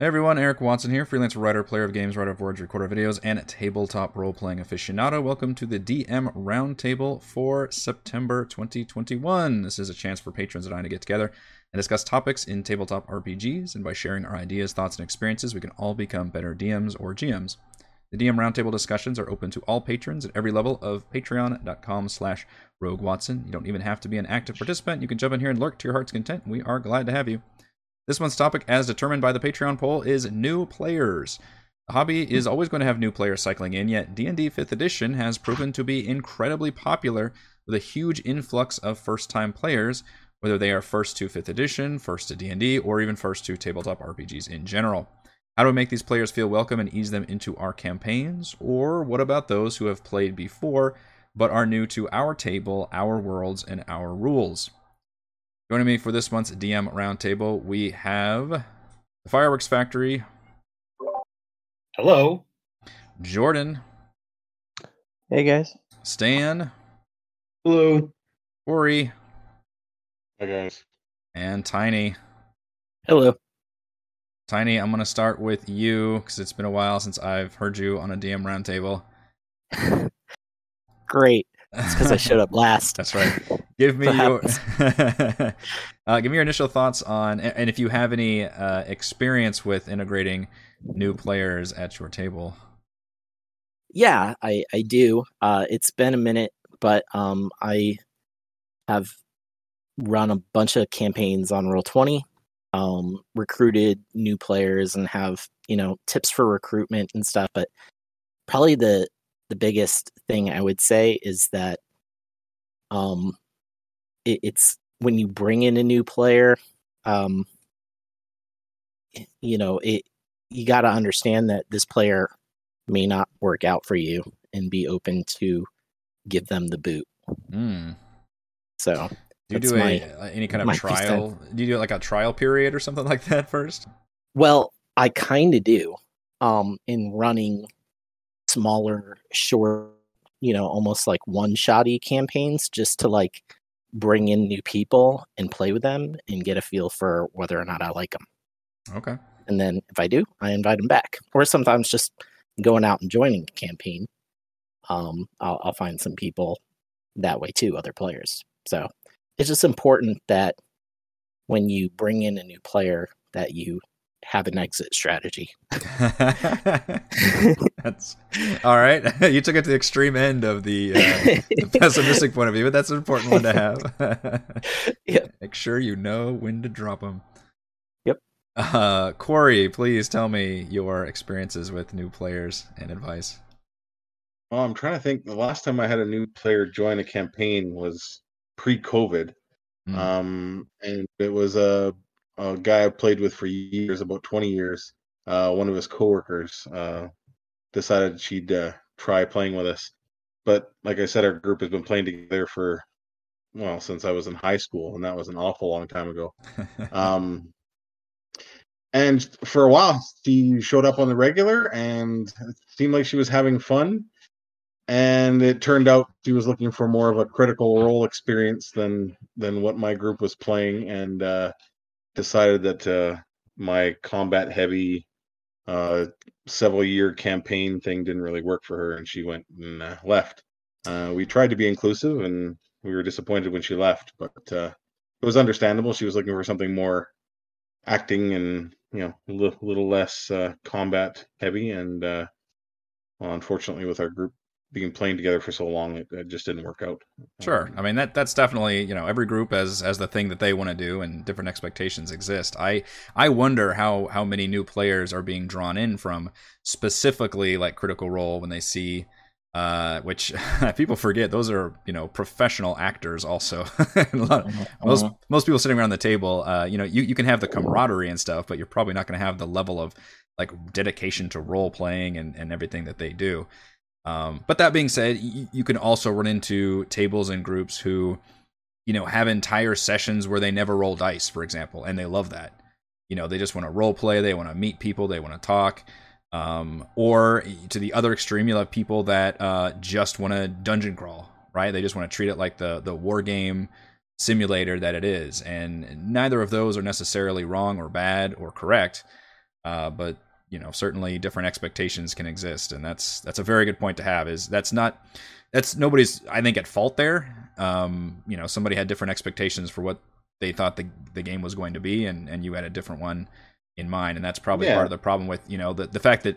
Hey everyone, Eric Watson here, freelance writer, player of games, writer of words, recorder of videos, and tabletop role playing aficionado. Welcome to the DM Roundtable for September 2021. This is a chance for patrons and I to get together and discuss topics in tabletop RPGs, and by sharing our ideas, thoughts, and experiences, we can all become better DMs or GMs. The DM Roundtable discussions are open to all patrons at every level of patreon.com slash rogue watson. You don't even have to be an active participant. You can jump in here and lurk to your heart's content. We are glad to have you. This month's topic, as determined by the Patreon poll, is new players. The hobby is hmm. always going to have new players cycling in, yet D&D 5th edition has proven to be incredibly popular with a huge influx of first-time players, whether they are first to 5th edition, first to D&D, or even first to tabletop RPGs in general. How do we make these players feel welcome and ease them into our campaigns? Or what about those who have played before but are new to our table, our worlds, and our rules? Joining me for this month's DM roundtable, we have the Fireworks Factory. Hello. Jordan. Hey guys. Stan. Hello. Ori. Hi guys. And Tiny. Hello. Tiny, I'm going to start with you because it's been a while since I've heard you on a DM roundtable. Great. That's because I showed up last. That's right. Give me your uh, give me your initial thoughts on, and if you have any uh, experience with integrating new players at your table. Yeah, I I do. Uh, it's been a minute, but um, I have run a bunch of campaigns on Roll Twenty, um, recruited new players, and have you know tips for recruitment and stuff. But probably the the biggest thing I would say is that um, it, it's when you bring in a new player, um, you know, it you got to understand that this player may not work out for you and be open to give them the boot. Mm. So do you do my, a, any kind of trial? Do you do like a trial period or something like that first? Well, I kind of do. Um, in running smaller, short, you know, almost like one shotty campaigns just to like bring in new people and play with them and get a feel for whether or not I like them. Okay. And then if I do, I invite them back. Or sometimes just going out and joining the campaign. Um, I'll, I'll find some people that way too, other players. So it's just important that when you bring in a new player that you have an exit strategy. that's all right. you took it to the extreme end of the, uh, the, pessimistic point of view, but that's an important one to have. yep. Make sure you know when to drop them. Yep. Uh, Corey, please tell me your experiences with new players and advice. Well, I'm trying to think. The last time I had a new player join a campaign was pre-COVID, mm. um, and it was a a guy I played with for years, about 20 years, uh, one of his coworkers uh, decided she'd uh, try playing with us. But like I said, our group has been playing together for well since I was in high school, and that was an awful long time ago. um, and for a while, she showed up on the regular, and it seemed like she was having fun. And it turned out she was looking for more of a critical role experience than than what my group was playing, and uh, decided that uh, my combat heavy uh, several year campaign thing didn't really work for her, and she went and uh, left. Uh, we tried to be inclusive, and we were disappointed when she left, but uh, it was understandable. She was looking for something more acting and you know a little, little less uh, combat heavy, and uh, well, unfortunately, with our group being playing together for so long, it, it, just didn't work out. Sure, I mean that that's definitely you know every group has as the thing that they want to do, and different expectations exist. I I wonder how how many new players are being drawn in from specifically like Critical Role when they see. Uh, which people forget those are you know professional actors also lot, uh-huh. most most people sitting around the table uh, you know you, you can have the camaraderie and stuff but you're probably not going to have the level of like dedication to role playing and, and everything that they do um, but that being said, you, you can also run into tables and groups who, you know, have entire sessions where they never roll dice, for example, and they love that. You know, they just want to role play, they want to meet people, they want to talk. Um, or to the other extreme, you'll have people that uh, just want to dungeon crawl, right? They just want to treat it like the the war game simulator that it is, and neither of those are necessarily wrong or bad or correct. uh, but you know certainly different expectations can exist, and that's that's a very good point to have. Is that's not that's nobody's I think at fault there. Um, you know, somebody had different expectations for what they thought the the game was going to be, and and you had a different one in mind, and that's probably Yeah. part of the problem with you know the the fact that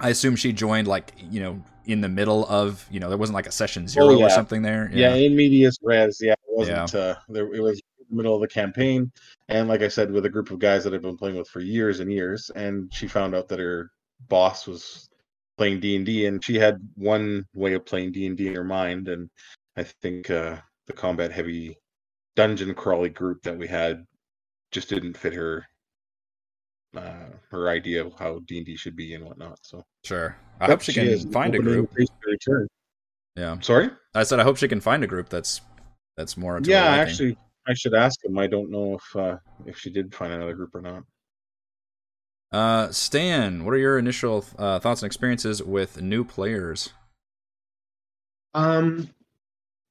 I assume she joined like you know in the middle of you know there wasn't like a session zero Oh, yeah. or something there. Yeah, in medias res. Yeah, it wasn't. Uh, there, it was the middle of the campaign, and like I said, with a group of guys that I've been playing with for years and years, and she found out that her boss was playing D and D, and she had one way of playing D and D in her mind, and I think uh, the combat heavy dungeon crawly group that we had just didn't fit her. Uh, her idea of how D and D should be and whatnot. So sure. I hope she, is can find a group. Grace to return. Yeah, Sorry. I said I hope she can find a group that's that's more. yeah, actually, I should ask him. I don't know if uh, if she did find another group or not. Uh, Stan, what are your initial uh, thoughts and experiences with new players? Um,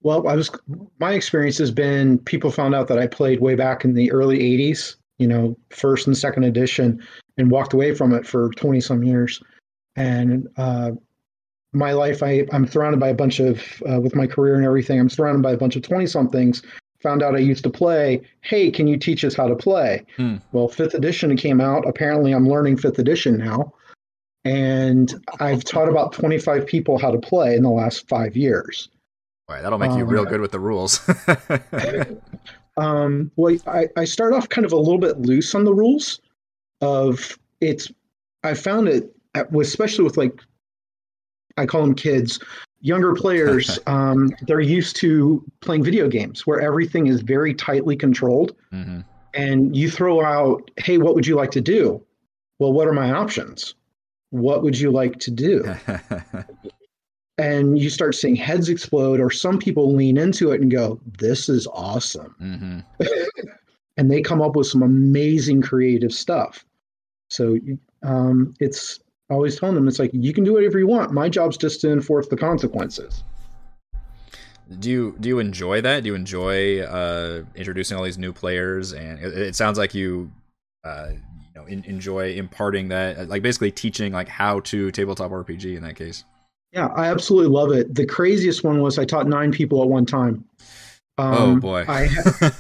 well, I was my experience has been people found out that I played way back in the early '80s, you know, first and second edition, and walked away from it for 20 some years. And uh, my life, I I'm surrounded by a bunch of uh, with my career and everything. I'm surrounded by a bunch of 20 somethings. Found out I used to play. Hey, can you teach us how to play? Hmm. Well, fifth edition came out. Apparently, I'm learning fifth edition now. And I've taught about 25 people how to play in the last five years. Boy, that'll make you Um, real good with the rules. Um, well, I, I start off kind of a little bit loose on the rules of it's, I found it, especially with like, I call them kids, younger players, um, they're used to playing video games where everything is very tightly controlled. hmm And you throw out, hey, what would you like to do? Well, what are my options? What would you like to do? and you start seeing heads explode, or some people lean into it and go, This is awesome. hmm And they come up with some amazing creative stuff. So um, it's I always telling them, it's like, you can do whatever you want. My job's just to enforce the consequences. Do you do you enjoy that? Do you enjoy uh, introducing all these new players? And it, it sounds like you, uh, you know, in, enjoy imparting that, like basically teaching like how to tabletop RPG in that case. Yeah, I absolutely love it. The craziest one was I taught nine people at one time. Um, oh boy! I,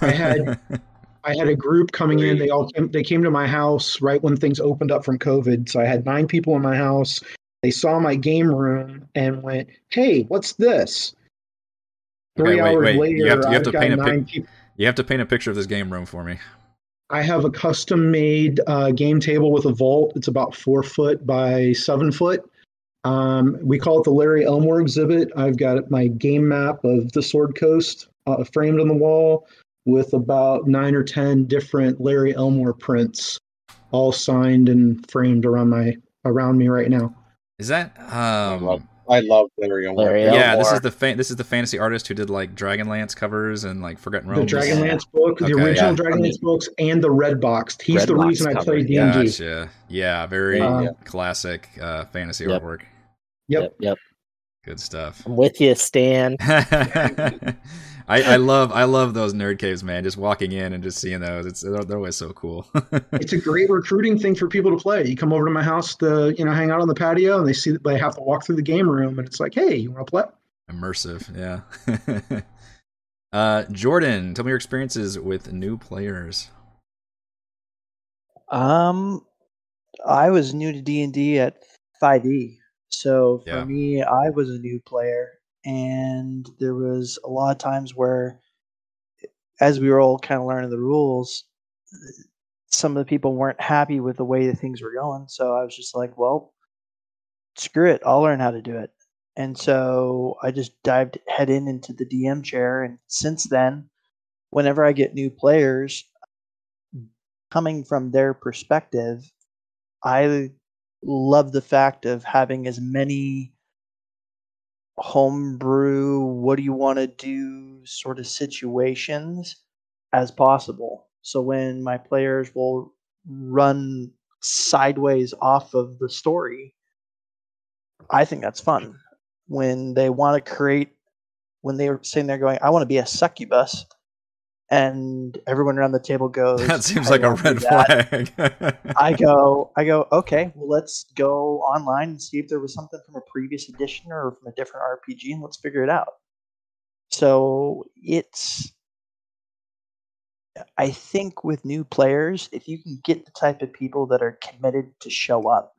I had I had a group coming in. They all came, they came to my house right when things opened up from COVID. So I had nine people in my house. They saw my game room and went, "Hey, what's this?" Okay, Three wait, hours wait. later, You have to- you have to got paint a pic- people. you have to paint a picture of this game room for me. I have a custom made uh, game table with a vault. It's about four foot by seven foot. Um, we call it the Larry Elmore exhibit. I've got my game map of the Sword Coast uh, framed on the wall with about nine or ten different Larry Elmore prints, all signed and framed around my around me right now. Is that um? love I love Larry Elmore. Larry yeah, this is the fa- this is the fantasy artist who did like Dragonlance covers and like Forgotten Realms. the Dragonlance book, the original yeah. Dragonlance books, and the Red Box. He's Red the Box reason I cover, play D and D. Gotcha. Yeah, very Uh, classic uh, fantasy Yep. artwork. Yep. Yep. Yep. Good stuff. I'm with you, Stan. I, I love I love those nerd caves, man. Just walking in and just seeing those, it's they're, they're always so cool. it's a great recruiting thing for people to play. You come over to my house to you know hang out on the patio, and they see that they have to walk through the game room, and it's like, hey, you want to play? Immersive, yeah. uh, Jordan, tell me your experiences with new players. Um, I was new to D and D at 5e, so for Yeah. me, I was a new player, and there was a lot of times where, as we were all kind of learning the rules, some of the people weren't happy with the way that things were going. So I was just like, well, screw it, I'll learn how to do it. And so I just dived head in into the DM chair, and since then, whenever I get new players, coming from their perspective, I love the fact of having as many homebrew, what do you want to do sort of situations as possible. So when my players will run sideways off of the story, I think that's fun. When they want to create, when they're sitting there going, I want to be a succubus, and everyone around the table goes. That seems like a red flag. I go, I go, okay, well, let's go online and see if there was something from a previous edition or from a different RPG, and let's figure it out. So it's, I think with new players, if you can get the type of people that are committed to show up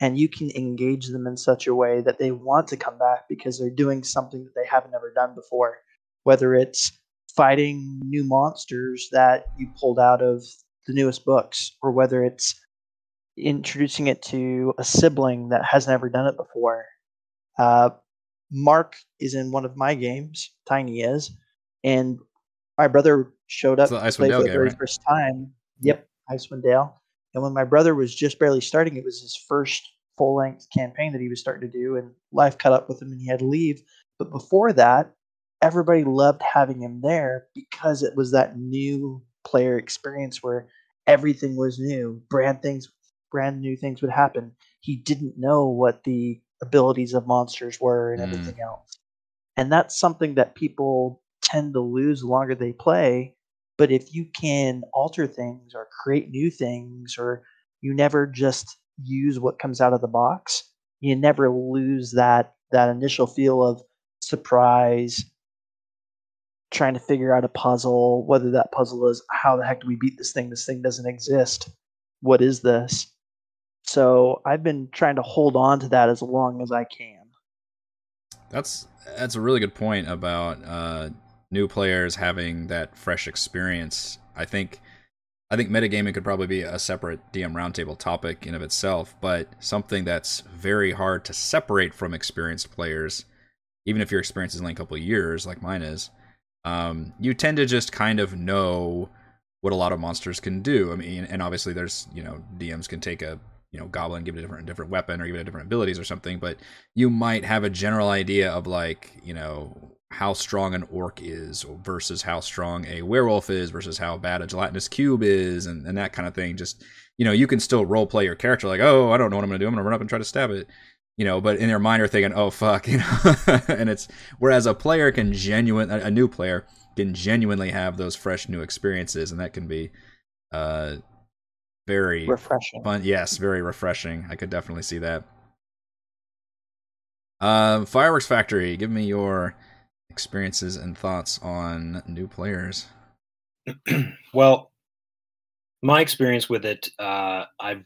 and you can engage them in such a way that they want to come back because they're doing something that they haven't ever done before, whether it's fighting new monsters that you pulled out of the newest books, or whether it's introducing it to a sibling that has never done it before. Uh, Mark is in one of my games, Tiny is, and my brother showed up to play for the very right? first time. Yep, Icewind Dale. And when my brother was just barely starting, it was his first full length campaign that he was starting to do, and life caught up with him and he had to leave. But before that, everybody loved having him there because it was that new player experience where everything was new, brand things, brand new things would happen. He didn't know what the abilities of monsters were and Mm. everything else, and that's something that people tend to lose the longer they play. But if you can alter things or create new things, or you never just use what comes out of the box, you never lose that that initial feel of surprise, trying to figure out a puzzle, whether that puzzle is how the heck do we beat this thing? This thing doesn't exist. What is this? So I've been trying to hold on to that as long as I can. That's that's a really good point about uh, new players having that fresh experience. I think I think metagaming could probably be a separate DM roundtable topic in of itself, but something that's very hard to separate from experienced players, even if your experience is only a couple years, like mine is. Um, you tend to just kind of know what a lot of monsters can do. I mean, and obviously there's you know DMs can take a you know goblin, give it a different different weapon or give it different abilities or something, but you might have a general idea of like you know how strong an orc is versus how strong a werewolf is versus how bad a gelatinous cube is and, and that kind of thing. Just you know you can still role play your character like oh i don't know what i'm gonna do. I'm gonna run up and try to stab it you know but in their mind are thinking oh fuck you know? And it's whereas a player can genuine a, a new player can genuinely have those fresh new experiences and that can be uh very Refreshing. fun yes very refreshing. I could definitely see that. Um fireworks factory give me your experiences and thoughts on new players. Well, my experience with it, uh, I've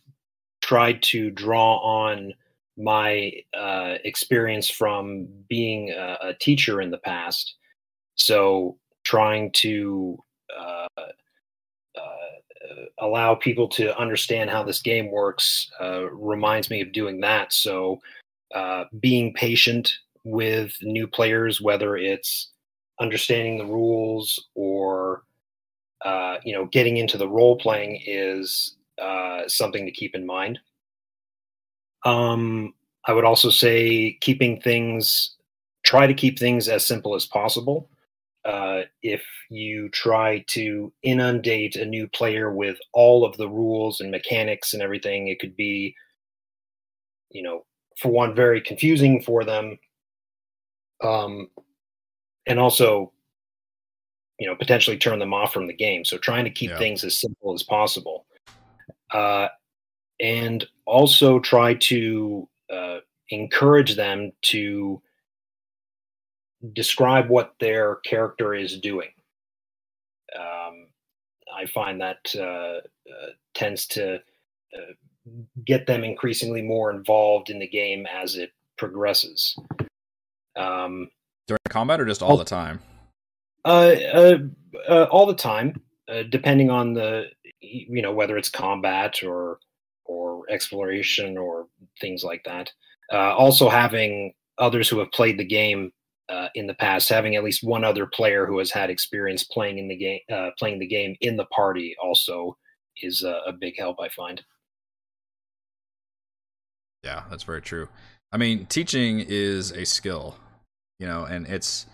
tried to draw on my uh, experience from being a, a teacher in the past. So, trying to uh, uh, allow people to understand how this game works uh, reminds me of doing that. So, uh, being patient with new players, whether it's understanding the rules or uh, you know, getting into the role playing is uh, something to keep in mind. Um, I would also say keeping things, try to keep things as simple as possible. Uh, if you try to inundate a new player with all of the rules and mechanics and everything, it could be, you know, for one, very confusing for them. Um, and also you know potentially turn them off from the game so trying to keep Yeah. things as simple as possible uh, and also try to uh, encourage them to describe what their character is doing. Um, i find that uh, uh, tends to uh, get them increasingly more involved in the game as it progresses. Um, during combat or just all the time? Uh, uh, uh, all the time, uh, depending on the you know whether it's combat or or exploration or things like that. Uh, also, having others who have played the game uh, in the past, having at least one other player who has had experience playing in the game, uh, playing the game in the party, also is a, a big help. I find. Yeah, that's very true. I mean, teaching is a skill, you know, and it's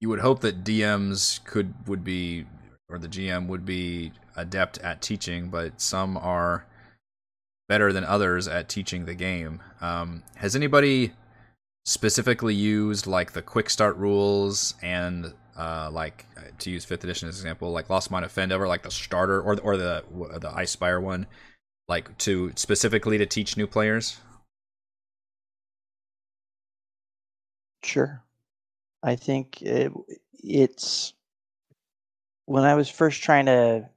you would hope that DMs could would be or the GM would be adept at teaching, but some are better than others at teaching the game. Um, has anybody specifically used like the quick start rules and uh, like to use fifth edition as an example, like Lost Mine of Phandelver, like the starter or or the the Icespire one, like to specifically to teach new players? Sure. I think it, it's when I was first trying to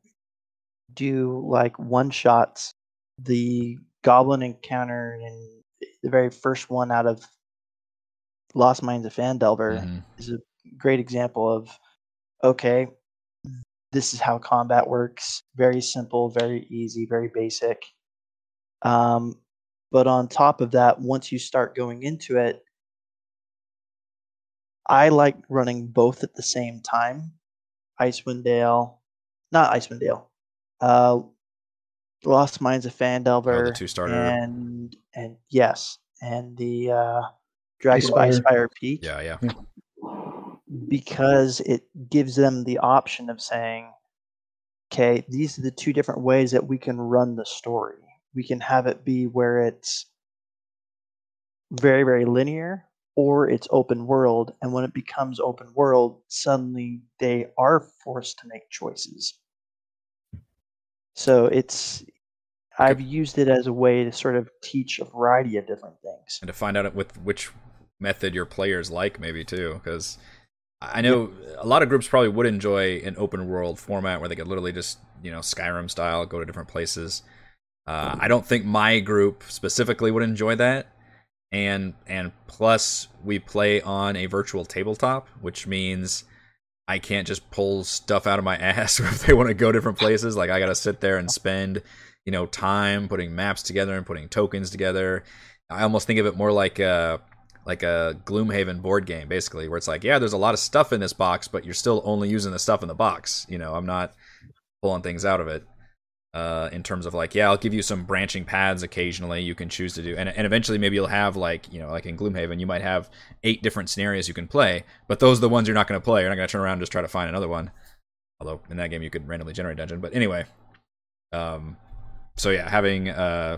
do like one shots, the goblin encounter and the very first one out of Lost Mines of Phandelver mm-hmm. is a great example of okay, this is how combat works. Very simple, very easy, very basic. Um, but on top of that, once you start going into it, I like running both at the same time. Icewind Dale, not Icewind Dale, uh, Lost Mines of Phandelver, oh, the two starter, and and yes, and the uh, Dragon Icespire Peak. Yeah, yeah. Because it gives them the option of saying, okay, these are the two different ways that we can run the story. We can have it be where it's very, very linear, or it's open world. And when it becomes open world, suddenly they are forced to make choices. So it's I've used it as a way to sort of teach a variety of different things. And to find out with which method your players like, maybe too, because I know a lot of groups probably would enjoy an open world format where they could literally just you know Skyrim style go to different places. Uh, I don't think my group specifically would enjoy that, and and plus we play on a virtual tabletop, which means I can't just pull stuff out of my ass if they want to go different places. Like I got to sit there and spend, you know, time putting maps together and putting tokens together. I almost think of it more like a like a Gloomhaven board game, basically, where it's like, yeah, there's a lot of stuff in this box, but you're still only using the stuff in the box. You know, I'm not pulling things out of it uh, in terms of like, yeah, I'll give you some branching paths occasionally you can choose to do. And, and eventually maybe you'll have like, you know, like in Gloomhaven, you might have eight different scenarios you can play, but those are the ones you're not going to play. You're not going to turn around and just try to find another one. Although in that game you could randomly generate dungeon. But anyway, um, so yeah, having, uh,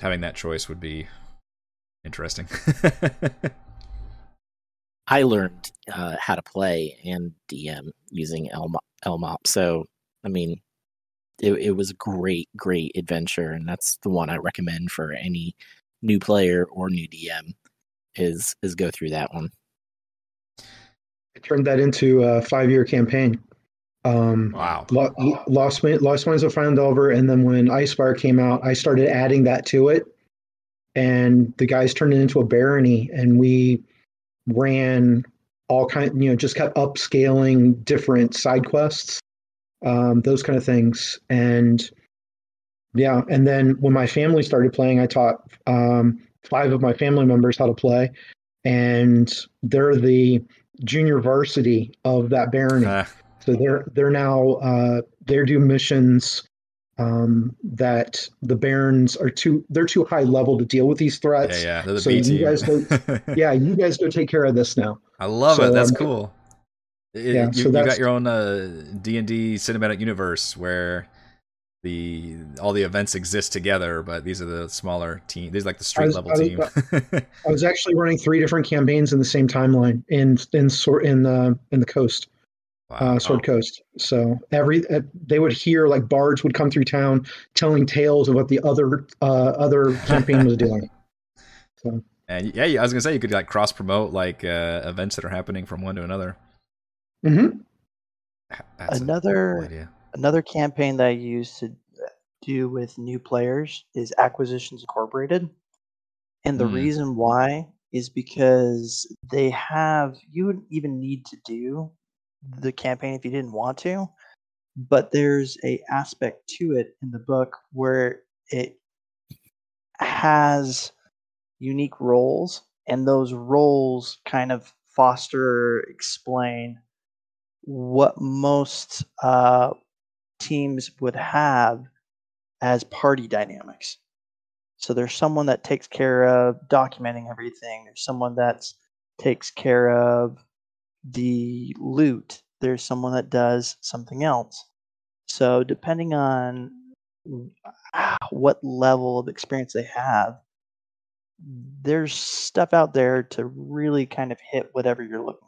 having that choice would be interesting. I learned uh, how to play and DM using LMOP. So, I mean, it, it was a great, great adventure, and that's the one I recommend for any new player or new DM is is go through that one. I turned that into a five year campaign. Um, wow. Lost Lost Mines of Phandelver, and then when Icespire came out, I started adding that to it, and the guys turned it into a barony, and we ran all kind, you know, just kept upscaling different side quests um, those kind of things. And yeah, and then when my family started playing, I taught um, five of my family members how to play, and they're the junior varsity of that barony. Uh. So they're they're now uh, they do missions um, that the barons are too they're too high level to deal with these threats. Yeah, yeah. The so you guys go, yeah, you guys go take care of this now. I love so, it. That's um, cool. It, yeah, you, so you got your own uh, D and D cinematic universe where the all the events exist together, but these are the smaller team. These are like the street was, level I was, team. I was actually running three different campaigns in the same timeline in in sort in the in the coast, wow. uh, Sword oh. Coast. So every uh, they would hear like bards would come through town telling tales of what the other uh, other campaign was doing. So. And yeah, I was gonna say you could like cross promote like uh, events that are happening from one to another. Mm-hmm. another another campaign that I use to do with new players is Acquisitions Incorporated, and the mm. reason why is because they have you wouldn't even need to do the campaign if you didn't want to, but there's a aspect to it in the book where it has unique roles and those roles kind of foster explain what most uh, teams would have as party dynamics. So there's someone that takes care of documenting everything. There's someone that takes care of the loot. There's someone that does something else. So depending on what level of experience they have, there's stuff out there to really kind of hit whatever you're looking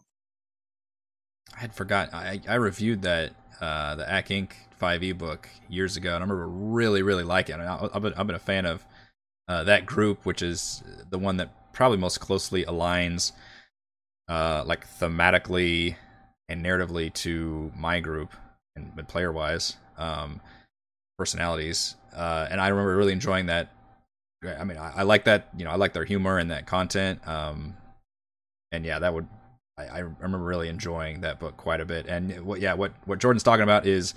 I had forgotten. I, I reviewed that uh, the Acq Inc. 5e book years ago, and I remember really, really liking it. I have been, I've been a fan of uh, that group, which is the one that probably most closely aligns, uh, like thematically and narratively to my group and, and player wise um, personalities. Uh, and I remember really enjoying that. I mean, I, I, like that. You know, I like their humor and that content. Um, and yeah, that would. I, I remember really enjoying that book quite a bit. And what, yeah, what what Jordan's talking about is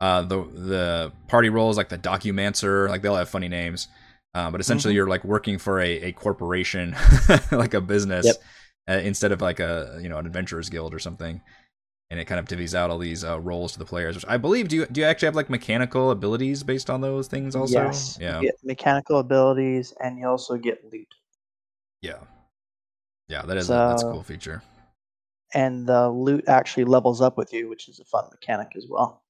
uh, the the party roles like the Documancer, like they'll have funny names. Uh, but essentially, mm-hmm. you're like working for a, a corporation, like a business, yep. uh, instead of like a you know an adventurers guild or something and it kind of divvies out all these uh, roles to the players. Which I believe do you do you actually have like mechanical abilities based on those things also? Yes. Yeah. You get mechanical abilities, and you also get loot. Yeah. Yeah, that is so, a, that's a cool feature. And the loot actually levels up with you, which is a fun mechanic as well.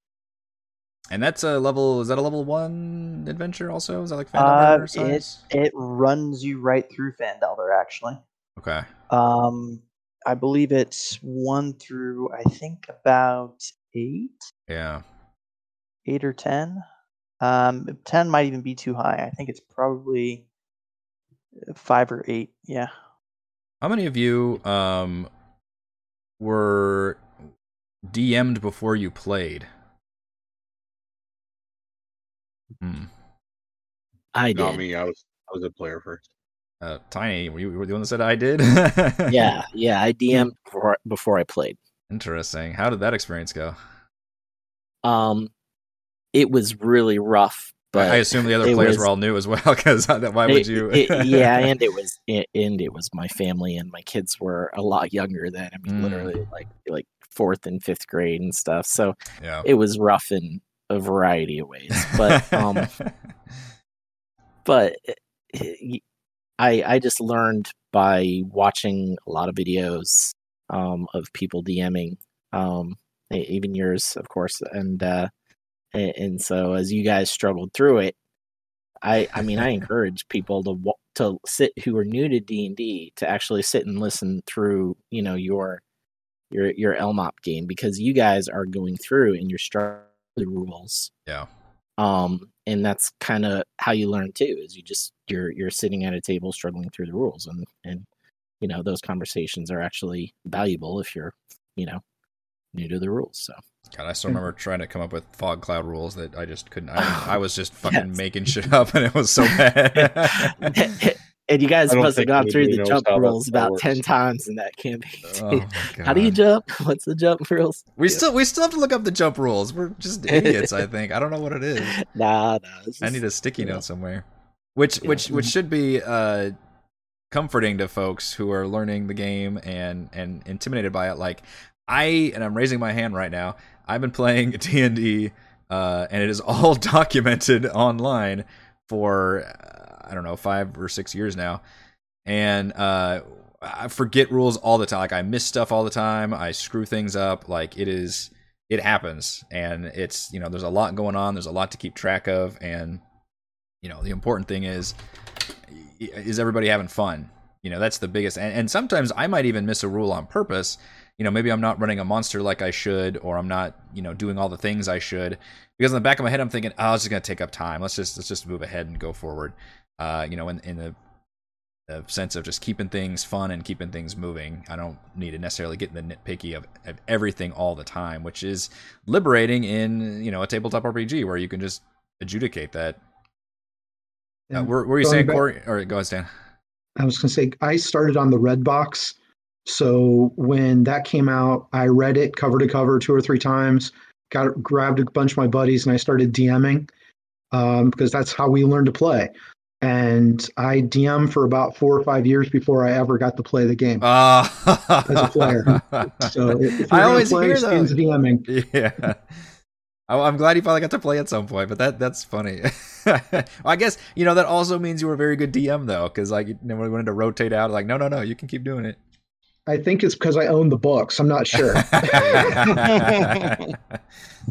And that's a level. Is that a level one adventure? Also, is that like Phandelver uh, size? It it runs you right through Phandelver, actually. Okay. Um, I believe it's one through I think about eight. Yeah. Eight or ten. Um, ten might even be too high. I think it's probably five or eight. Yeah. How many of you um were DM'd before you played? Hmm. I did. Not me. I was I was a player first. Uh, Tiny, were you, were the one that said I did? yeah, yeah, I DM'd before, before I played. Interesting. How did that experience go? Um, it was really rough. But I assume the other players was, were all new as well. Because why would you? it, yeah, and it was and it was my family and my kids were a lot younger then. I mean, mm. literally like like fourth and fifth grade and stuff. So yeah. it was rough in a variety of ways. But um, but eh, I I just learned by watching a lot of videos um, of people DMing, um, even yours, of course, and uh, and so as you guys struggled through it, I I mean I encourage people to to sit who are new to D and D to actually sit and listen through you know your your your LMOP game because you guys are going through and you're struggling the rules. Yeah. Um, and that's kind of how you learn too is you just you're you're sitting at a table struggling through the rules and and you know those conversations are actually valuable if you're you know new to the rules so God, I still remember trying to come up with fog cloud rules that I just couldn't. I, I was just fucking yes. making shit up, and it was so bad. And you guys must have gone through the jump rules about works. ten times in that campaign. Oh how do you jump? What's the jump rules? We yeah. still we still have to look up the jump rules. We're just idiots, I think. I don't know what it is. Nah, nah. I need a sticky note somewhere. Which yeah. which which should be uh comforting to folks who are learning the game and and intimidated by it. Like I and I'm raising my hand right now. I've been playing D and D, uh, and it is all documented online for I don't know five or six years now, and uh, I forget rules all the time. Like I miss stuff all the time. I screw things up. Like it is, it happens, and it's you know there's a lot going on. There's a lot to keep track of, and you know the important thing is is everybody having fun. You know that's the biggest. And, and sometimes I might even miss a rule on purpose. You know maybe I'm not running a monster like I should, or I'm not you know doing all the things I should because in the back of my head I'm thinking, oh, it's just gonna take up time. Let's just let's just move ahead and go forward uh, you know, in, in the, the, sense of just keeping things fun and keeping things moving. I don't need to necessarily get in the nitpicky of, of everything all the time, which is liberating in, you know, a tabletop RPG where you can just adjudicate that. Uh, were, were you saying, back, Corey? Or go ahead, Stan. I was going to say, I started on the red box. So when that came out, I read it cover to cover two or three times, got grabbed a bunch of my buddies, and I started DMing um, because that's how we learn to play and I DM for about four or five years before I ever got to play the game uh, as a player. So if, I always play, hear those. DMing. Yeah. I'm glad you finally got to play at some point, but that that's funny. I guess you know that also means you were a very good DM though, because like you know, we wanted to rotate out. Like, no, no, no, you can keep doing it. I think it's because I own the books. I'm not sure.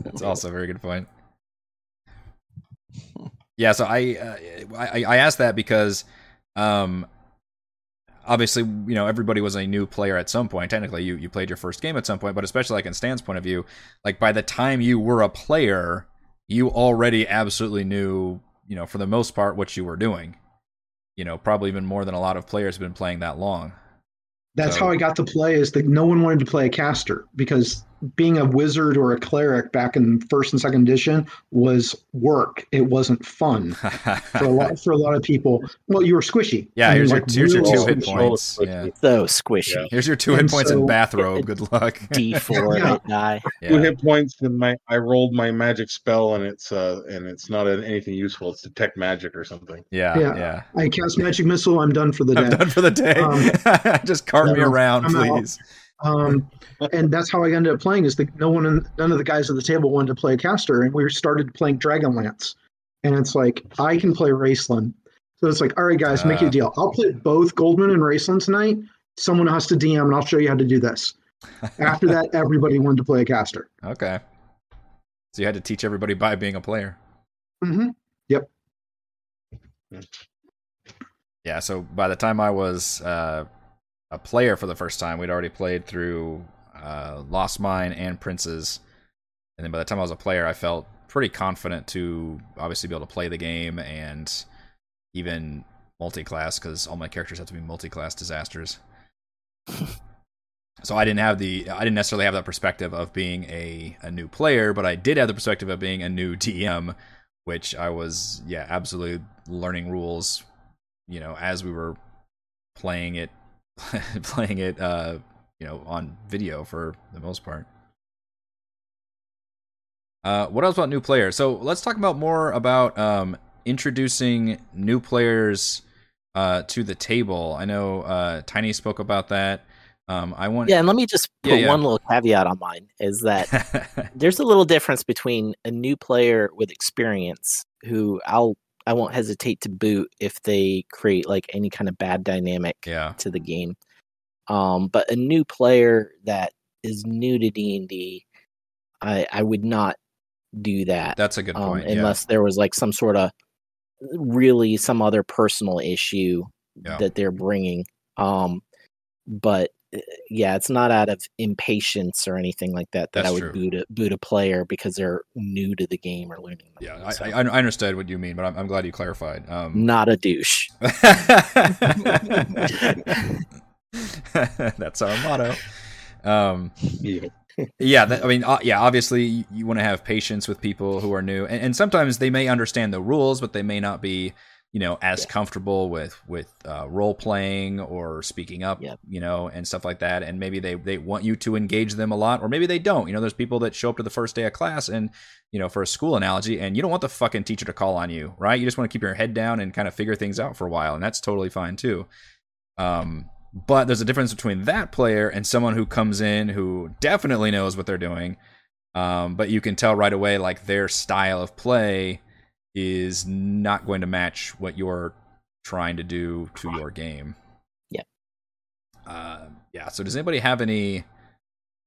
that's also a very good point. Yeah, so I, uh, I I asked that because um obviously, you know, everybody was a new player at some point. Technically, you you played your first game at some point, but especially like in Stan's point of view, like by the time you were a player, you already absolutely knew, you know, for the most part, what you were doing. You know, probably even more than a lot of players have been playing that long. That's So- how I got to play. Is that no one wanted to play a caster because being a wizard or a cleric back in first and second edition was work. It wasn't fun for a lot for a lot of people. Well, you were squishy. yeah, I mean, here's your like, here's your two hit points. Yeah. So squishy. Yeah. Here's your two hit points so- in bathrobe. Good luck. D four Yeah. hit die. Two hit points, and my I rolled my magic spell, and it's uh and it's not an, anything useful. It's detect magic or something. Yeah, Yeah. yeah. I cast magic missile. I'm done for the I'm day. done for the day. Um, Just cart me around, I'm out. Um, and that's how I ended up playing. Is that no one, in, none of the guys at the table wanted to play a caster, and we started playing Dragonlance. And it's like I can play Raistlin, so it's like, all right, guys, make you Uh. a deal. I'll play both Goldmoon and Raistlin tonight. Someone has to DM, and I'll show you how to do this. After that, everybody wanted to play a caster. Okay. So you had to teach everybody by being a player. hmm Yep. Yeah, so by the time I was uh, a player for the first time, we'd already played through uh, Lost Mine and Princes. And then by the time I was a player, I felt pretty confident to obviously be able to play the game and even multi-class because all my characters have to be multi-class disasters. so I didn't have the I didn't necessarily have that perspective of being a, a new player, but I did have the perspective of being a new DM, which I was yeah absolutely learning rules you know as we were playing it playing it uh you know on video for the most part. Uh what else about new players? So let's talk about more about um introducing new players uh to the table. I know uh tiny spoke about that. Um i want Yeah, and let me just put Yeah, yeah. one little caveat on mine is that there's a little difference between a new player with experience who I'll I won't hesitate to boot if they create like any kind of bad dynamic yeah to the game. Um, but a new player that is new to D and D, I I would not do that that's a good um, point yeah unless there was like some sort of really some other personal issue Yeah. that they're bringing. Um, but yeah, it's not out of impatience or anything like that that That's I would boot a, boot a player because they're new to the game or learning. yeah game. I, So, I I understood what you mean but i'm, I'm glad you clarified um not a douche. That's our motto. Um, Yeah. yeah, that, I mean, uh, yeah. Obviously, you, you want to have patience with people who are new, and, and sometimes they may understand the rules, but they may not be, you know, as Yeah. comfortable with with uh, role playing or speaking up, Yep. you know, and stuff like that. And maybe they they want you to engage them a lot, or maybe they don't. You know, there's people that show up to the first day of class and you know, for a school analogy, and you don't want the fucking teacher to call on you, right? You just want to keep your head down and kind of figure things out for a while, and that's totally fine too. Um, but there's a difference between that player and someone who comes in who definitely knows what they're doing. Um, but you can tell right away, like their style of play is not going to match what you're trying to do to your game. Yeah. Uh, yeah. So does anybody have any?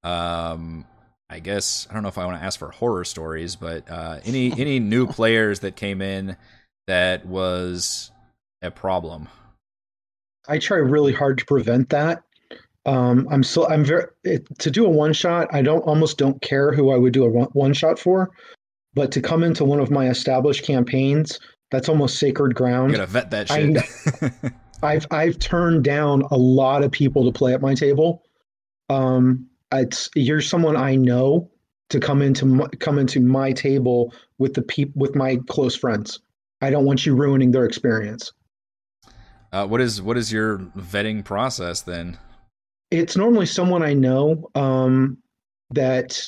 Um, I guess I don't know if I want to ask for horror stories, but uh, any any new players that came in that was a problem. I try really hard to prevent that. Um, I'm so I'm very it, to do a one shot. I don't almost don't care who I would do a one shot for, but to come into one of my established campaigns, that's almost sacred You ground. gotta vet that I- shit. I've I've turned down a lot of people to play at my table. Um, it's you're someone I know to come into my, come into my table with the peop with my close friends. I don't want you ruining their experience. uh, what is what is your vetting process then? It's normally someone I know um, that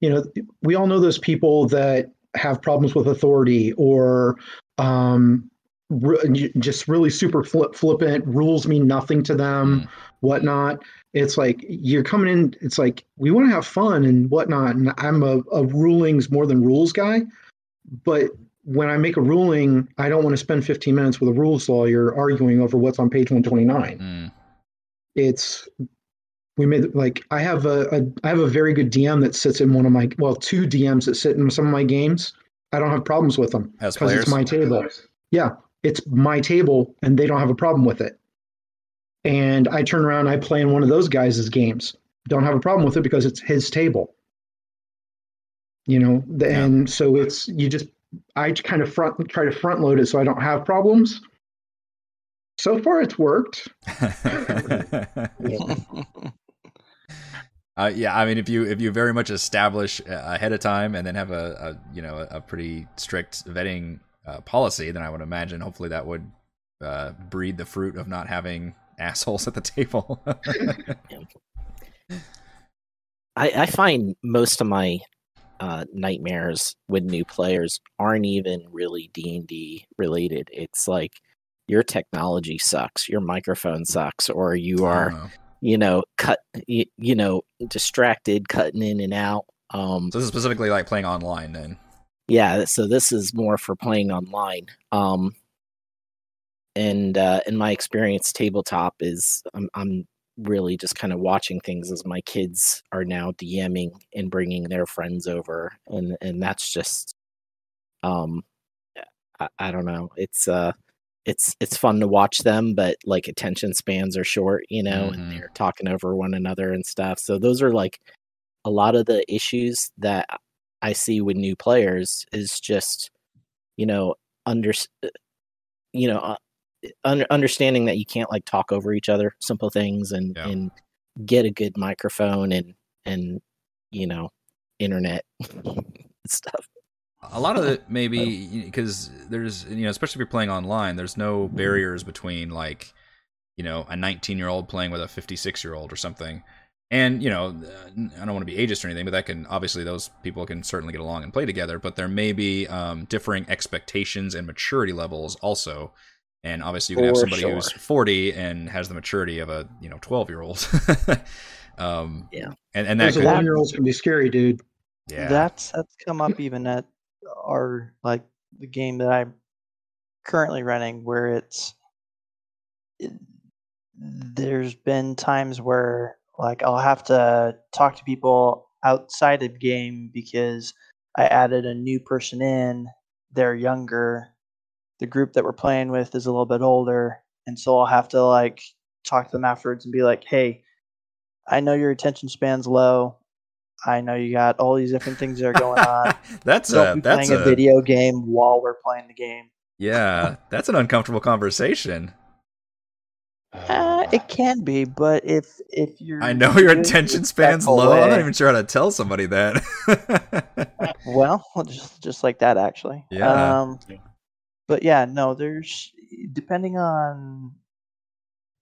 you know. We all know those people that have problems with authority or um, re- just really super flip, flippant. Rules mean nothing to them. Mm. whatnot. It's like you're coming in. It's like we want to have fun and whatnot. And I'm a, a rulings more than rules guy, but when I make a ruling, I don't want to spend 15 minutes with a rules lawyer arguing over what's on page 129. Mm. It's we made like I have a, a I have a very good DM that sits in one of my well two DMs that sit in some of my games. I don't have problems with them because it's my table. Yeah, it's my table, and they don't have a problem with it. and I turn around, I play in one of those guys' games. Don't have a problem with it because it's his table. You know, and yeah. so it's you just I kind of front try to front load it so I don't have problems. So far, it's worked. Uh, yeah, I mean, if you if you very much establish ahead of time and then have a, a you know a pretty strict vetting uh, policy, then I would imagine hopefully that would uh, breed the fruit of not having assholes at the table. I, I find most of my uh, nightmares with new players aren't even really D and D related. It's like your technology sucks, your microphone sucks, or you are you know, cut, you, you know, distracted, cutting in and out. Um, so this is specifically like playing online then. Yeah, so this is more for playing online. Um, and uh, in my experience, tabletop is I'm, I'm really just kind of watching things as my kids are now DMing and bringing their friends over, and and that's just, um, I, I don't know. It's uh, it's it's fun to watch them, but like attention spans are short, you know, mm-hmm. and they're talking over one another and stuff. So those are like a lot of the issues that I see with new players is just, you know, under, uh, you know, uh, under, understanding that you can't like talk over each other, simple things, and yeah. and get a good microphone and and you know, internet stuff a lot of it maybe because there's you know especially if you're playing online there's no barriers between like you know a 19 year old playing with a 56 year old or something. And you know i don't want to be ageist or anything but that can obviously those people can certainly get along and play together but there may be um, differing expectations and maturity levels also. And obviously you can For have somebody sure. who's 40 and has the maturity of a you know 12 year old um yeah. and and that those 11 year olds can be scary dude. Yeah. That's that's come up even at are like the game that I'm currently running, where it's it, there's been times where like I'll have to talk to people outside of game because I added a new person in. They're younger. The group that we're playing with is a little bit older, and so I'll have to like talk to them afterwards and be like, "Hey, I know your attention span's low. I know you got all these different things that are going on. that's Don't a, that's playing a, a video game while we're playing the game. Yeah, that's an uncomfortable conversation. Uh, it can be, but if if you're, I know your attention span's low. Way, I'm not even sure how to tell somebody that. well, just just like that, actually. Yeah. Um, but yeah, no. There's depending on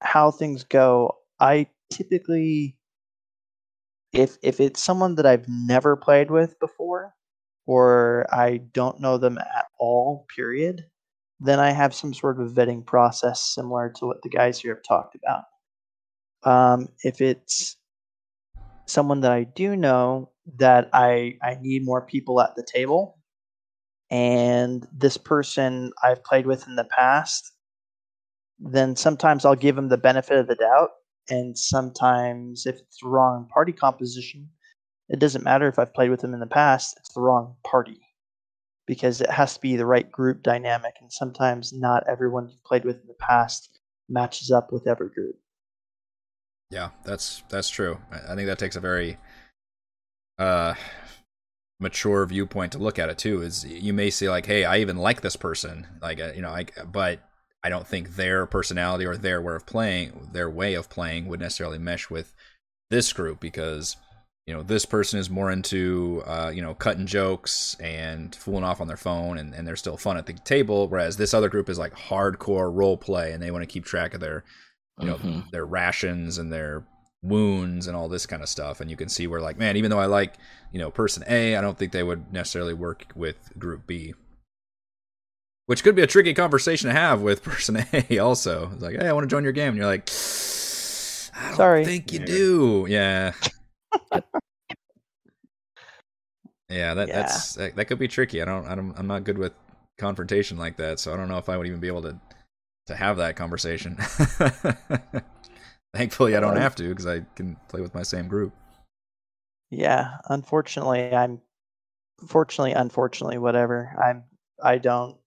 how things go. I typically if if it's someone that I've never played with before or I don't know them at all, period, then I have some sort of vetting process similar to what the guys here have talked about. Um, if it's someone that I do know that I I need more people at the table, and this person I've played with in the past, then sometimes I'll give them the benefit of the doubt and sometimes if it's the wrong party composition, it doesn't matter if I've played with them in the past, it's the wrong party because it has to be the right group dynamic. And sometimes not everyone you've played with in the past matches up with every group. Yeah, that's that's true. I think that takes a very uh mature viewpoint to look at it too is you may say like hey i even like this person like uh, you know like but I don't think their personality or their way of playing, their way of playing, would necessarily mesh with this group because you know this person is more into uh, you know cutting jokes and fooling off on their phone and, and they're still fun at the table whereas this other group is like hardcore role play and they want to keep track of their you know mm-hmm. their rations and their wounds and all this kind of stuff and you can see where like man even though i like you know person a i don't think they would necessarily work with group b which could be a tricky conversation to have with person A. Also, it's like, hey, I want to join your game, and you're like, I don't Sorry. think you do. Yeah. yeah, that yeah. that's that, that, could be tricky. I don't, I don't, I'm not good with confrontation like that, so I don't know if I would even be able to to have that conversation. Thankfully, I don't have to because I can play with my same group. Yeah, unfortunately, I'm fortunately, unfortunately, whatever. I'm I don't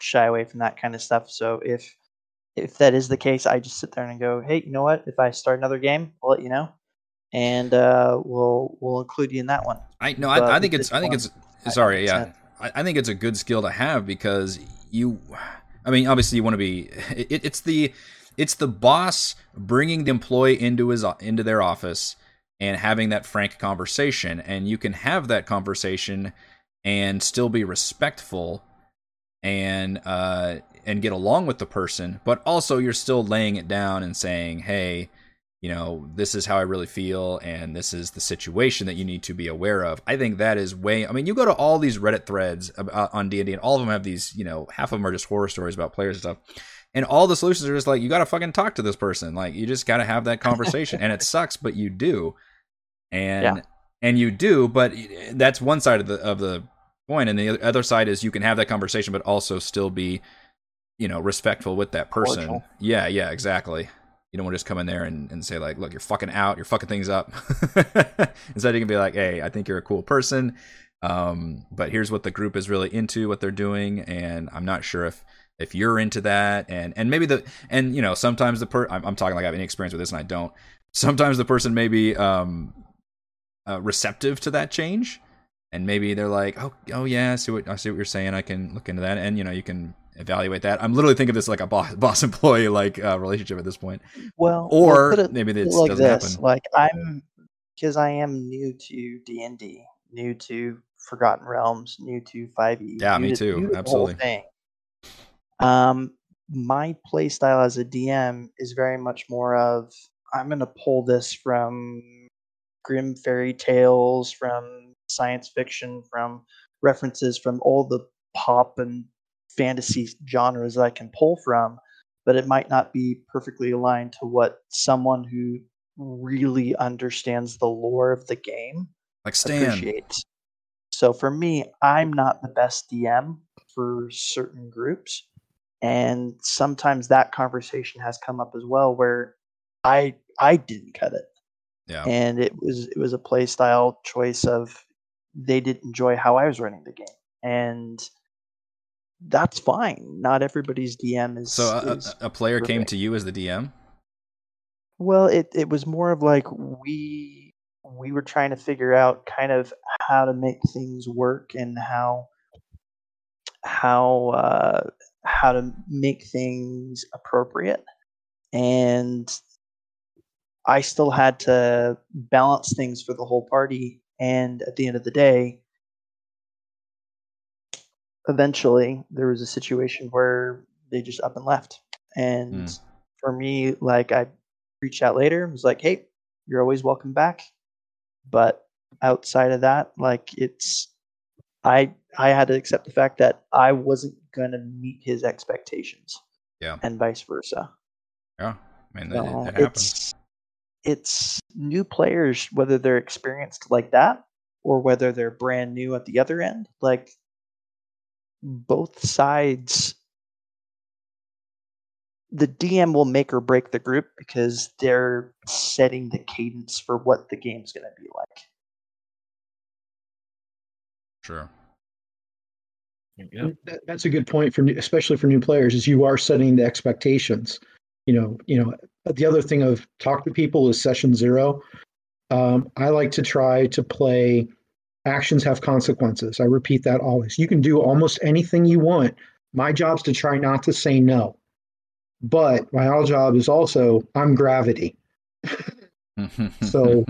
shy away from that kind of stuff. So if if that is the case, I just sit there and go, hey, you know what? If I start another game, I'll let you know, and uh, we'll we'll include you in that one. I no, I, I think it's I think it's sorry, yeah, I, I, think it's a good skill to have because you, I mean, obviously you want to be. It, it's the it's the boss bringing the employee into his into their office and having that frank conversation, and you can have that conversation and still be respectful and uh and get along with the person, but also you're still laying it down and saying, hey, you know, this is how I really feel, and this is the situation that you need to be aware of. I think that is way. I mean, you go to all these Reddit threads about, on D and D, and all of them have these. You know, half of them are just horror stories about players and stuff. And all the solutions are just like you got to fucking talk to this person. Like you just got to have that conversation, and it sucks, but you do, and yeah. and you do. But that's one side of the of the point, and the other side is you can have that conversation, but also still be, you know, respectful with that person. Cordial. Yeah, yeah, exactly. You don't want to just come in there and, and say like, look, you're fucking out, you're fucking things up. Instead, you can be like, hey, I think you're a cool person, um, but here's what the group is really into, what they're doing, and I'm not sure if if you're into that, and and maybe the and you know sometimes the per I'm, I'm talking like I have any experience with this and I don't. Sometimes the person may be um, uh, receptive to that change, and maybe they're like, oh oh yeah, I see what I see what you're saying. I can look into that, and you know you can evaluate that. I'm literally thinking of this like a boss, boss employee like uh, relationship at this point. Well, or it, maybe this like doesn't this. happen. Like I'm because I am new to D and D, new to Forgotten Realms, new to Five E. Yeah, me to, too. Absolutely. Thing. Um, my play style as a DM is very much more of I'm going to pull this from Grimm fairy tales, from science fiction, from references from all the pop and fantasy genres that I can pull from, but it might not be perfectly aligned to what someone who really understands the lore of the game like Stan. appreciates. So for me, I'm not the best DM for certain groups. And sometimes that conversation has come up as well where I I didn't cut it. Yeah. And it was it was a play style choice of they didn't enjoy how I was running the game. And that's fine. Not everybody's DM is. So a, is a, a player perfect. came to you as the DM. Well, it it was more of like we we were trying to figure out kind of how to make things work and how how uh, how to make things appropriate, and I still had to balance things for the whole party. And at the end of the day, eventually there was a situation where they just up and left. And mm. for me, like I reached out later, was like, "Hey, you're always welcome back." But outside of that, like it's I I had to accept the fact that I wasn't going to meet his expectations. Yeah. And vice versa. Yeah. I mean, that, so it, happens. It's, it's new players, whether they're experienced like that or whether they're brand new at the other end. Like both sides the DM will make or break the group because they're setting the cadence for what the game's going to be like. Sure. Yeah. that's a good point for new, especially for new players is you are setting the expectations. You know, you know, the other thing of talk to people is session zero. Um, I like to try to play actions have consequences. I repeat that always. You can do almost anything you want. My job's to try not to say no. But my other job is also I'm gravity. so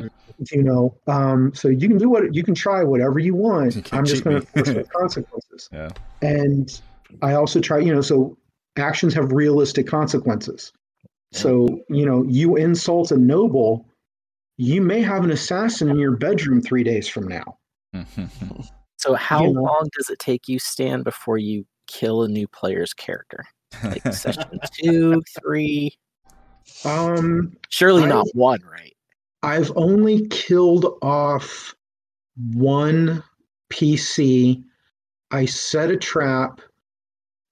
you know, um, so you can do what you can try whatever you want. You I'm just going to force the consequences. Yeah. And I also try, you know, so actions have realistic consequences. So, you know, you insult a noble, you may have an assassin in your bedroom three days from now. so, how you know? long does it take you, Stan, before you kill a new player's character? Like session two, three? Um, surely not I've, one, right? I've only killed off one PC. I set a trap,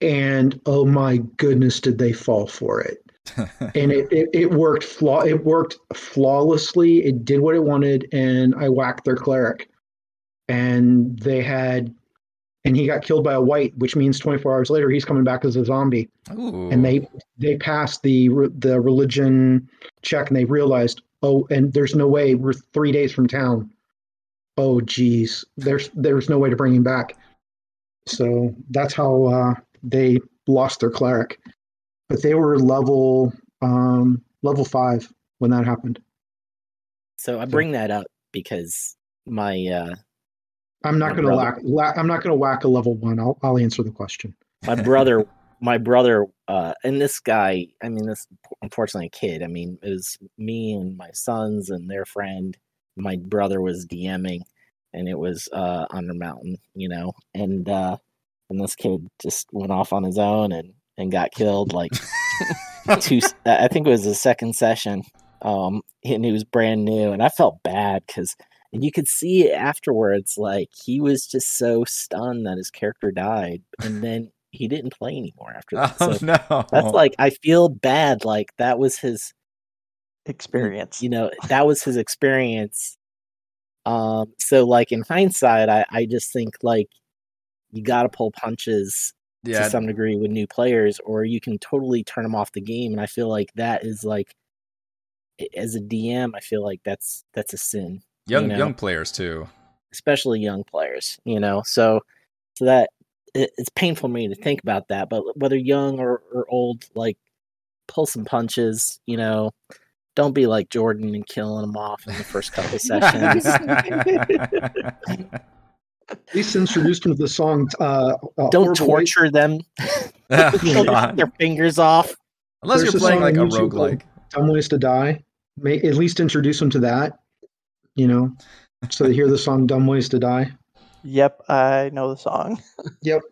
and oh my goodness, did they fall for it! and it, it, it worked flaw it worked flawlessly. It did what it wanted, and I whacked their cleric and they had and he got killed by a wight, which means 24 hours later he's coming back as a zombie. Ooh. And they they passed the the religion check, and they realized, oh, and there's no way we're three days from town. Oh, geez, there's there's no way to bring him back. So that's how uh, they lost their cleric. But they were level um, level five when that happened. So I bring that up because my uh, I'm not going to whack. La- I'm not going to whack a level one. I'll I'll answer the question. my brother my brother uh and this guy i mean this unfortunately a kid i mean it was me and my sons and their friend my brother was dming and it was uh Undermountain you know and uh and this kid just went off on his own and and got killed like two i think it was the second session um and he was brand new and i felt bad because and you could see it afterwards like he was just so stunned that his character died and then he didn't play anymore after that oh so no. that's like i feel bad like that was his Experience. you know that was his experience um so like in hindsight i i just think like you got to pull punches yeah. to some degree with new players or you can totally turn them off the game and i feel like that is like as a dm i feel like that's that's a sin young know. young players too. especially young players you know so so that it, it's painful for me to think about that but whether young or, or old like pull some punches you know don't be like jordan and killing them off in the first couple sessions At least introduced him to the song. Uh, uh, don't Horrible White- torture them Oh, you know, God. their fingers off Unless There's you're playing like a on YouTube roguelike. Dumb ways to die. May at least introduce them to that. You know, so they hear the song "Dumb Ways to Die." Yep, I know the song. Yep.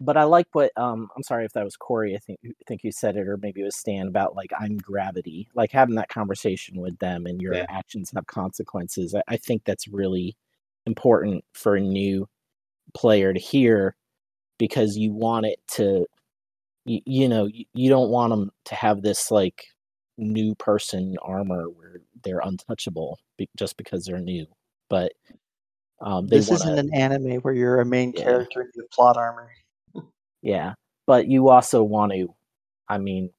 But I like what um I'm sorry if that was Corey. I think I think you said it, or maybe it was Stan about like I'm gravity, like having that conversation with them, and your Yeah. actions have consequences. I, I think that's really important for a new player to hear because you want it to, you, you know, you, you don't want them to have this like new person armor where they're untouchable be, just because they're new, but. Um, they This wanna, isn't an anime where you're a main Yeah. character and you have plot armor. Yeah, but you also want to, I mean,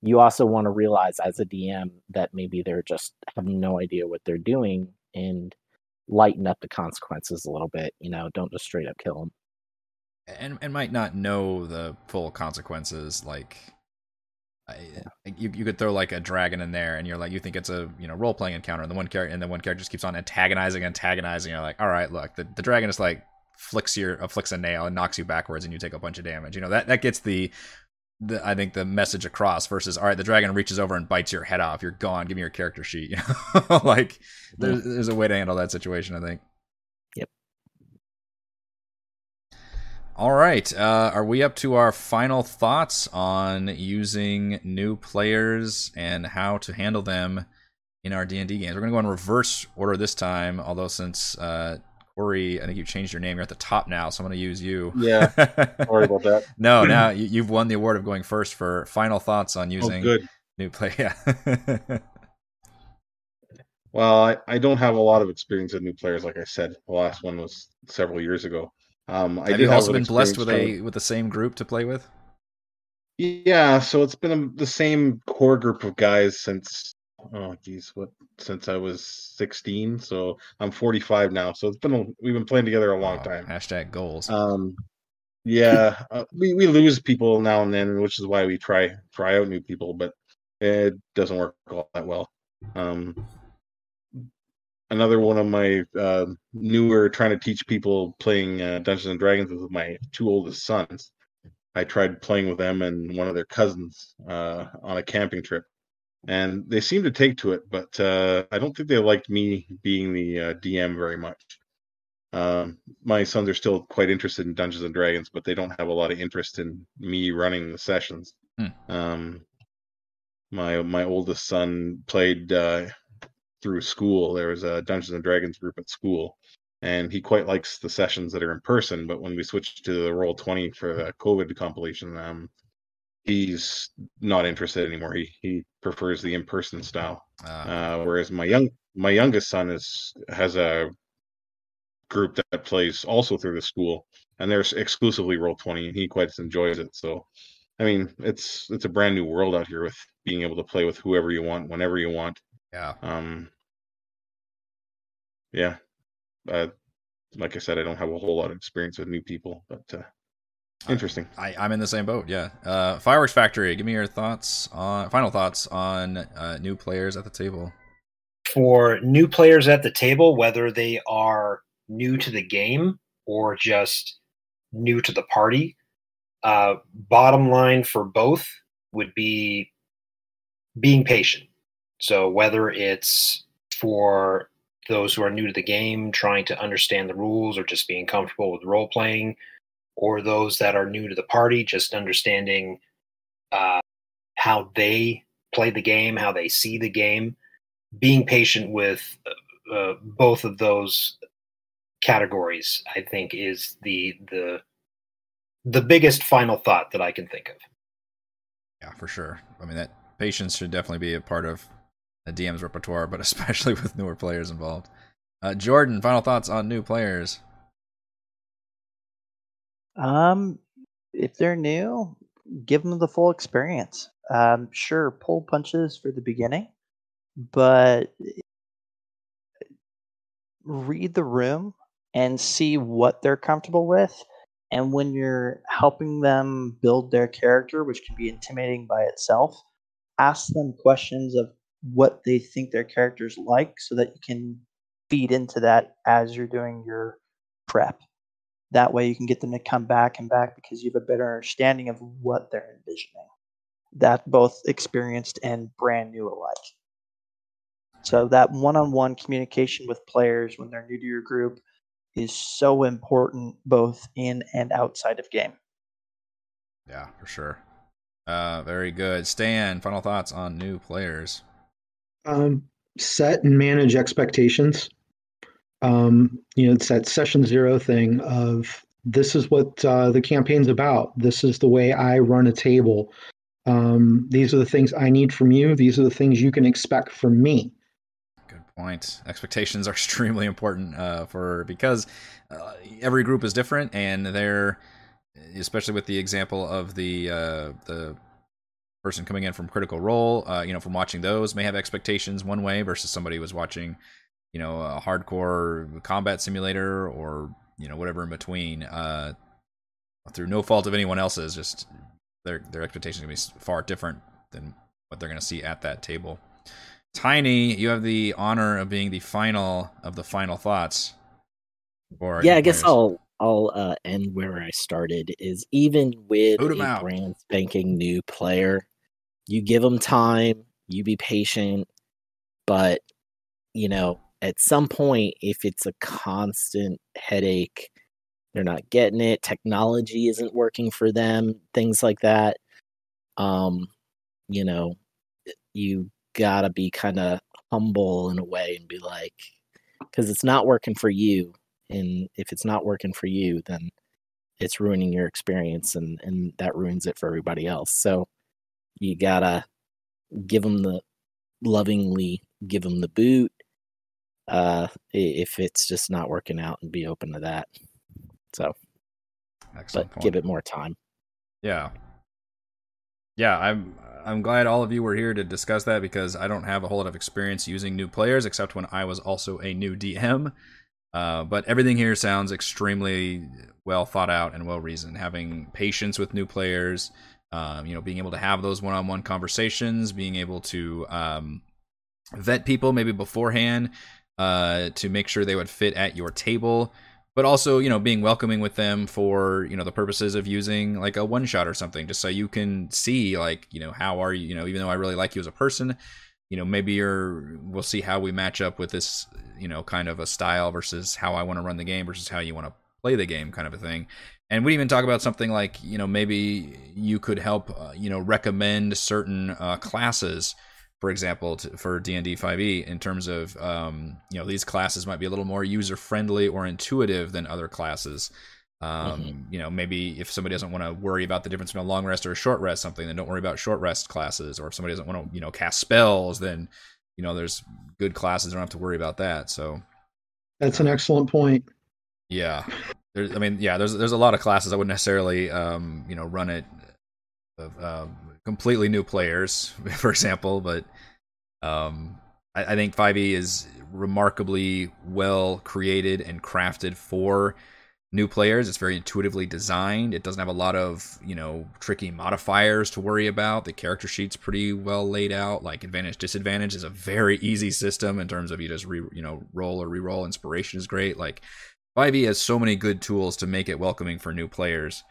you also want to realize as a DM that maybe they're just have no idea what they're doing and lighten up the consequences a little bit. You know, don't just straight up kill them. and and might not know the full consequences like I, you, you could throw like a dragon in there and you're like you think it's a you know role playing encounter and the one character and the one character just keeps on antagonizing antagonizing you're like all right look the, the dragon just like flicks your uh, flicks a nail and knocks you backwards and you take a bunch of damage you know that that gets the the I think the message across versus all right the dragon reaches over and bites your head off you're gone give me your character sheet you know like there's there's a way to handle that situation I think Yep. All right. Uh, are we up to our final thoughts on using new players and how to handle them in our D and D games? We're going to go in reverse order this time. Although since uh, Corey, I think you changed your name. You're at the top now, so I'm going to use you. Yeah. Sorry about that. no, now you, you've won the award of going first for final thoughts on Oh, using good. new play. Yeah. Well, I, I don't have a lot of experience with new players, like I said. The last one was several years ago. Um, I Have you also been blessed with a with the same group to play with? Yeah, so it's been a, the same core group of guys since oh geez, what since I was 16. So I'm 45 now. So it's been a, we've been playing together a long time. Hashtag goals. Um, yeah, uh, we we lose people now and then, which is why we try try out new people, but it doesn't work all that well. Um, another one of my uh, newer trying to teach people playing uh, Dungeons and Dragons with my two oldest sons. I tried playing with them and one of their cousins uh, on a camping trip, and they seem to take to it, but uh, I don't think they liked me being the uh, DM very much. Um, my sons are still quite interested in Dungeons and Dragons, but they don't have a lot of interest in me running the sessions. Hmm. Um, my my oldest son played uh, through school. There was a Dungeons and Dragons group at school, and he quite likes the sessions that are in person. But when we switched to the Roll Twenty for the COVID compilation, um, he's not interested anymore. He he prefers the in person style. Uh, Uh, whereas my young my youngest son is has a group that plays also through the school, and they're exclusively roll twenty, and he quite enjoys it. So, I mean, it's it's a brand new world out here with being able to play with whoever you want, whenever you want. Yeah. Um. Yeah. Uh, like I said, I don't have a whole lot of experience with new people, but uh, interesting. I, I'm in the same boat. Yeah. Uh, Fireworks Factory. Give me your thoughts on final thoughts on uh, new players at the table. For new players at the table, whether they are new to the game or just new to the party, uh, bottom line for both would be being patient. So whether it's for those who are new to the game, trying to understand the rules, or just being comfortable with role playing, or those that are new to the party, just understanding uh, how they play the game, how they see the game, being patient with uh, uh, both of those categories, I think, is the the the biggest final thought that I can think of. Yeah, for sure. I mean, that patience should definitely be a part of a DM's repertoire, but especially with newer players involved. Uh, Jordan, final thoughts on new players? Um, if they're new, give them the full experience. Um, sure, pull punches for the beginning, but read the room and see what they're comfortable with. And when you're helping them build their character, which can be intimidating by itself, ask them questions of what they think their character's like so that you can feed into that as you're doing your prep. That way you can get them to come back and back because you have a better understanding of what they're envisioning. That both experienced and brand new alike. So that one-on-one communication with players when they're new to your group is so important both in and outside of game. Yeah, for sure. Uh, very good. Stan, final thoughts on new players. Um, set and manage expectations. Um, you know, it's that session zero thing of this is what uh, the campaign's about. This is the way I run a table. Um, these are the things I need from you. These are the things you can expect from me. Good point. Expectations are extremely important uh, for because uh, every group is different, and they're especially with the example of the uh, the person coming in from Critical Role, uh, you know, from watching those may have expectations one way versus somebody who was watching, you know, a hardcore combat simulator or you know whatever in between. Uh, through no fault of anyone else's, just their their expectations are going to be far different than what they're going to see at that table. Tiny, you have the honor of being the final of the final thoughts. Or yeah, I guess I'll I'll uh, end where I started. Is even with a out. brand spanking new player, you give them time, you be patient, but you know, at some point, if it's a constant headache, they're not getting it, technology isn't working for them, things like that. Um, you know, you gotta be kind of humble in a way and be like, because it's not working for you, and if it's not working for you, then it's ruining your experience, and and that ruins it for everybody else. So you gotta give them the lovingly give them the boot uh if it's just not working out and be open to that. So Excellent but point. give it more time. Yeah. Yeah i'm i'm glad all of you were here to discuss that because i don't have a whole lot of experience using new players except when i was also a new dm uh, but everything here sounds extremely well thought out and well reasoned. Having patience with new players um, you know, being able to have those one-on-one conversations, being able to um, vet people maybe beforehand uh, to make sure they would fit at your table, but also you know being welcoming with them for you know the purposes of using like a one shot or something, just so you can see like you know how are you you know even though I really like you as a person, you know maybe you're we'll see how we match up with this you know kind of a style versus how I want to run the game versus how you want to play the game kind of a thing. And we even talk about something like you know maybe you could help uh, you know recommend certain uh, classes for example to, for d&d 5e in terms of um, you know these classes might be a little more user friendly or intuitive than other classes. Um, mm-hmm. you know maybe if somebody doesn't want to worry about the difference between a long rest or a short rest something then don't worry about short rest classes. Or if somebody doesn't want to you know cast spells then you know there's good classes don't have to worry about that. So that's an excellent point. Yeah, there's, I mean, yeah, there's there's a lot of classes I wouldn't necessarily, um, you know, run it of um, completely new players, for example. But um, I, I think 5e is remarkably well created and crafted for new players. It's very intuitively designed. It doesn't have a lot of, you know, tricky modifiers to worry about. The character sheet's pretty well laid out. Like advantage disadvantage is a very easy system in terms of you just re, you know, roll or re-roll. Inspiration is great. Like 5e has so many good tools to make it welcoming for new players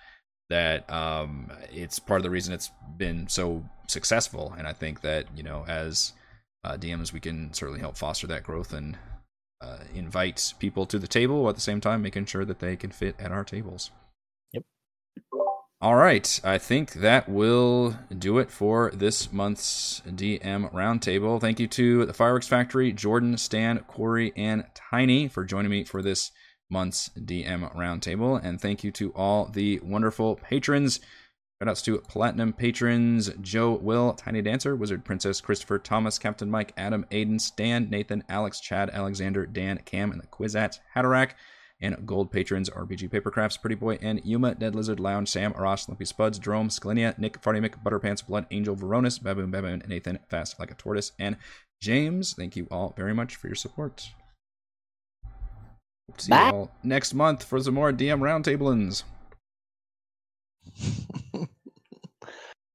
that um, it's part of the reason it's been so successful. And I think that, you know, as uh, DMs, we can certainly help foster that growth and uh, invite people to the table at the same time making sure that they can fit at our tables. Yep. All right, I think that will do it for this month's DM roundtable. Thank you to the Fireworks Factory, Jordan, Stan, Corey, and Tiny for joining me for this month's DM roundtable, and thank you to all the wonderful patrons. Shoutouts to Platinum patrons Joe, Will, Tiny Dancer, Wizard Princess, Christopher, Thomas, Captain Mike, Adam, Aiden, Stan, Nathan, Alex, Chad, Alexander, Dan, Cam, and the Kwisatz Haderach. And gold patrons RPG Papercrafts, Pretty Boy, and Yuma, Dead Lizard, Lounge, Sam, Ross, Lumpy Spuds, Drome, Scalinia, Nick, Farty Mick, Butterpants, Blood Angel, Veronis, Baboon, Baboon, Nathan, Fast Like a Tortoise, and James. Thank you all very much for your support. See Bye. you all next month for some more DM roundtablings.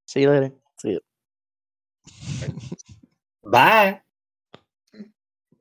See you later. See you. Bye.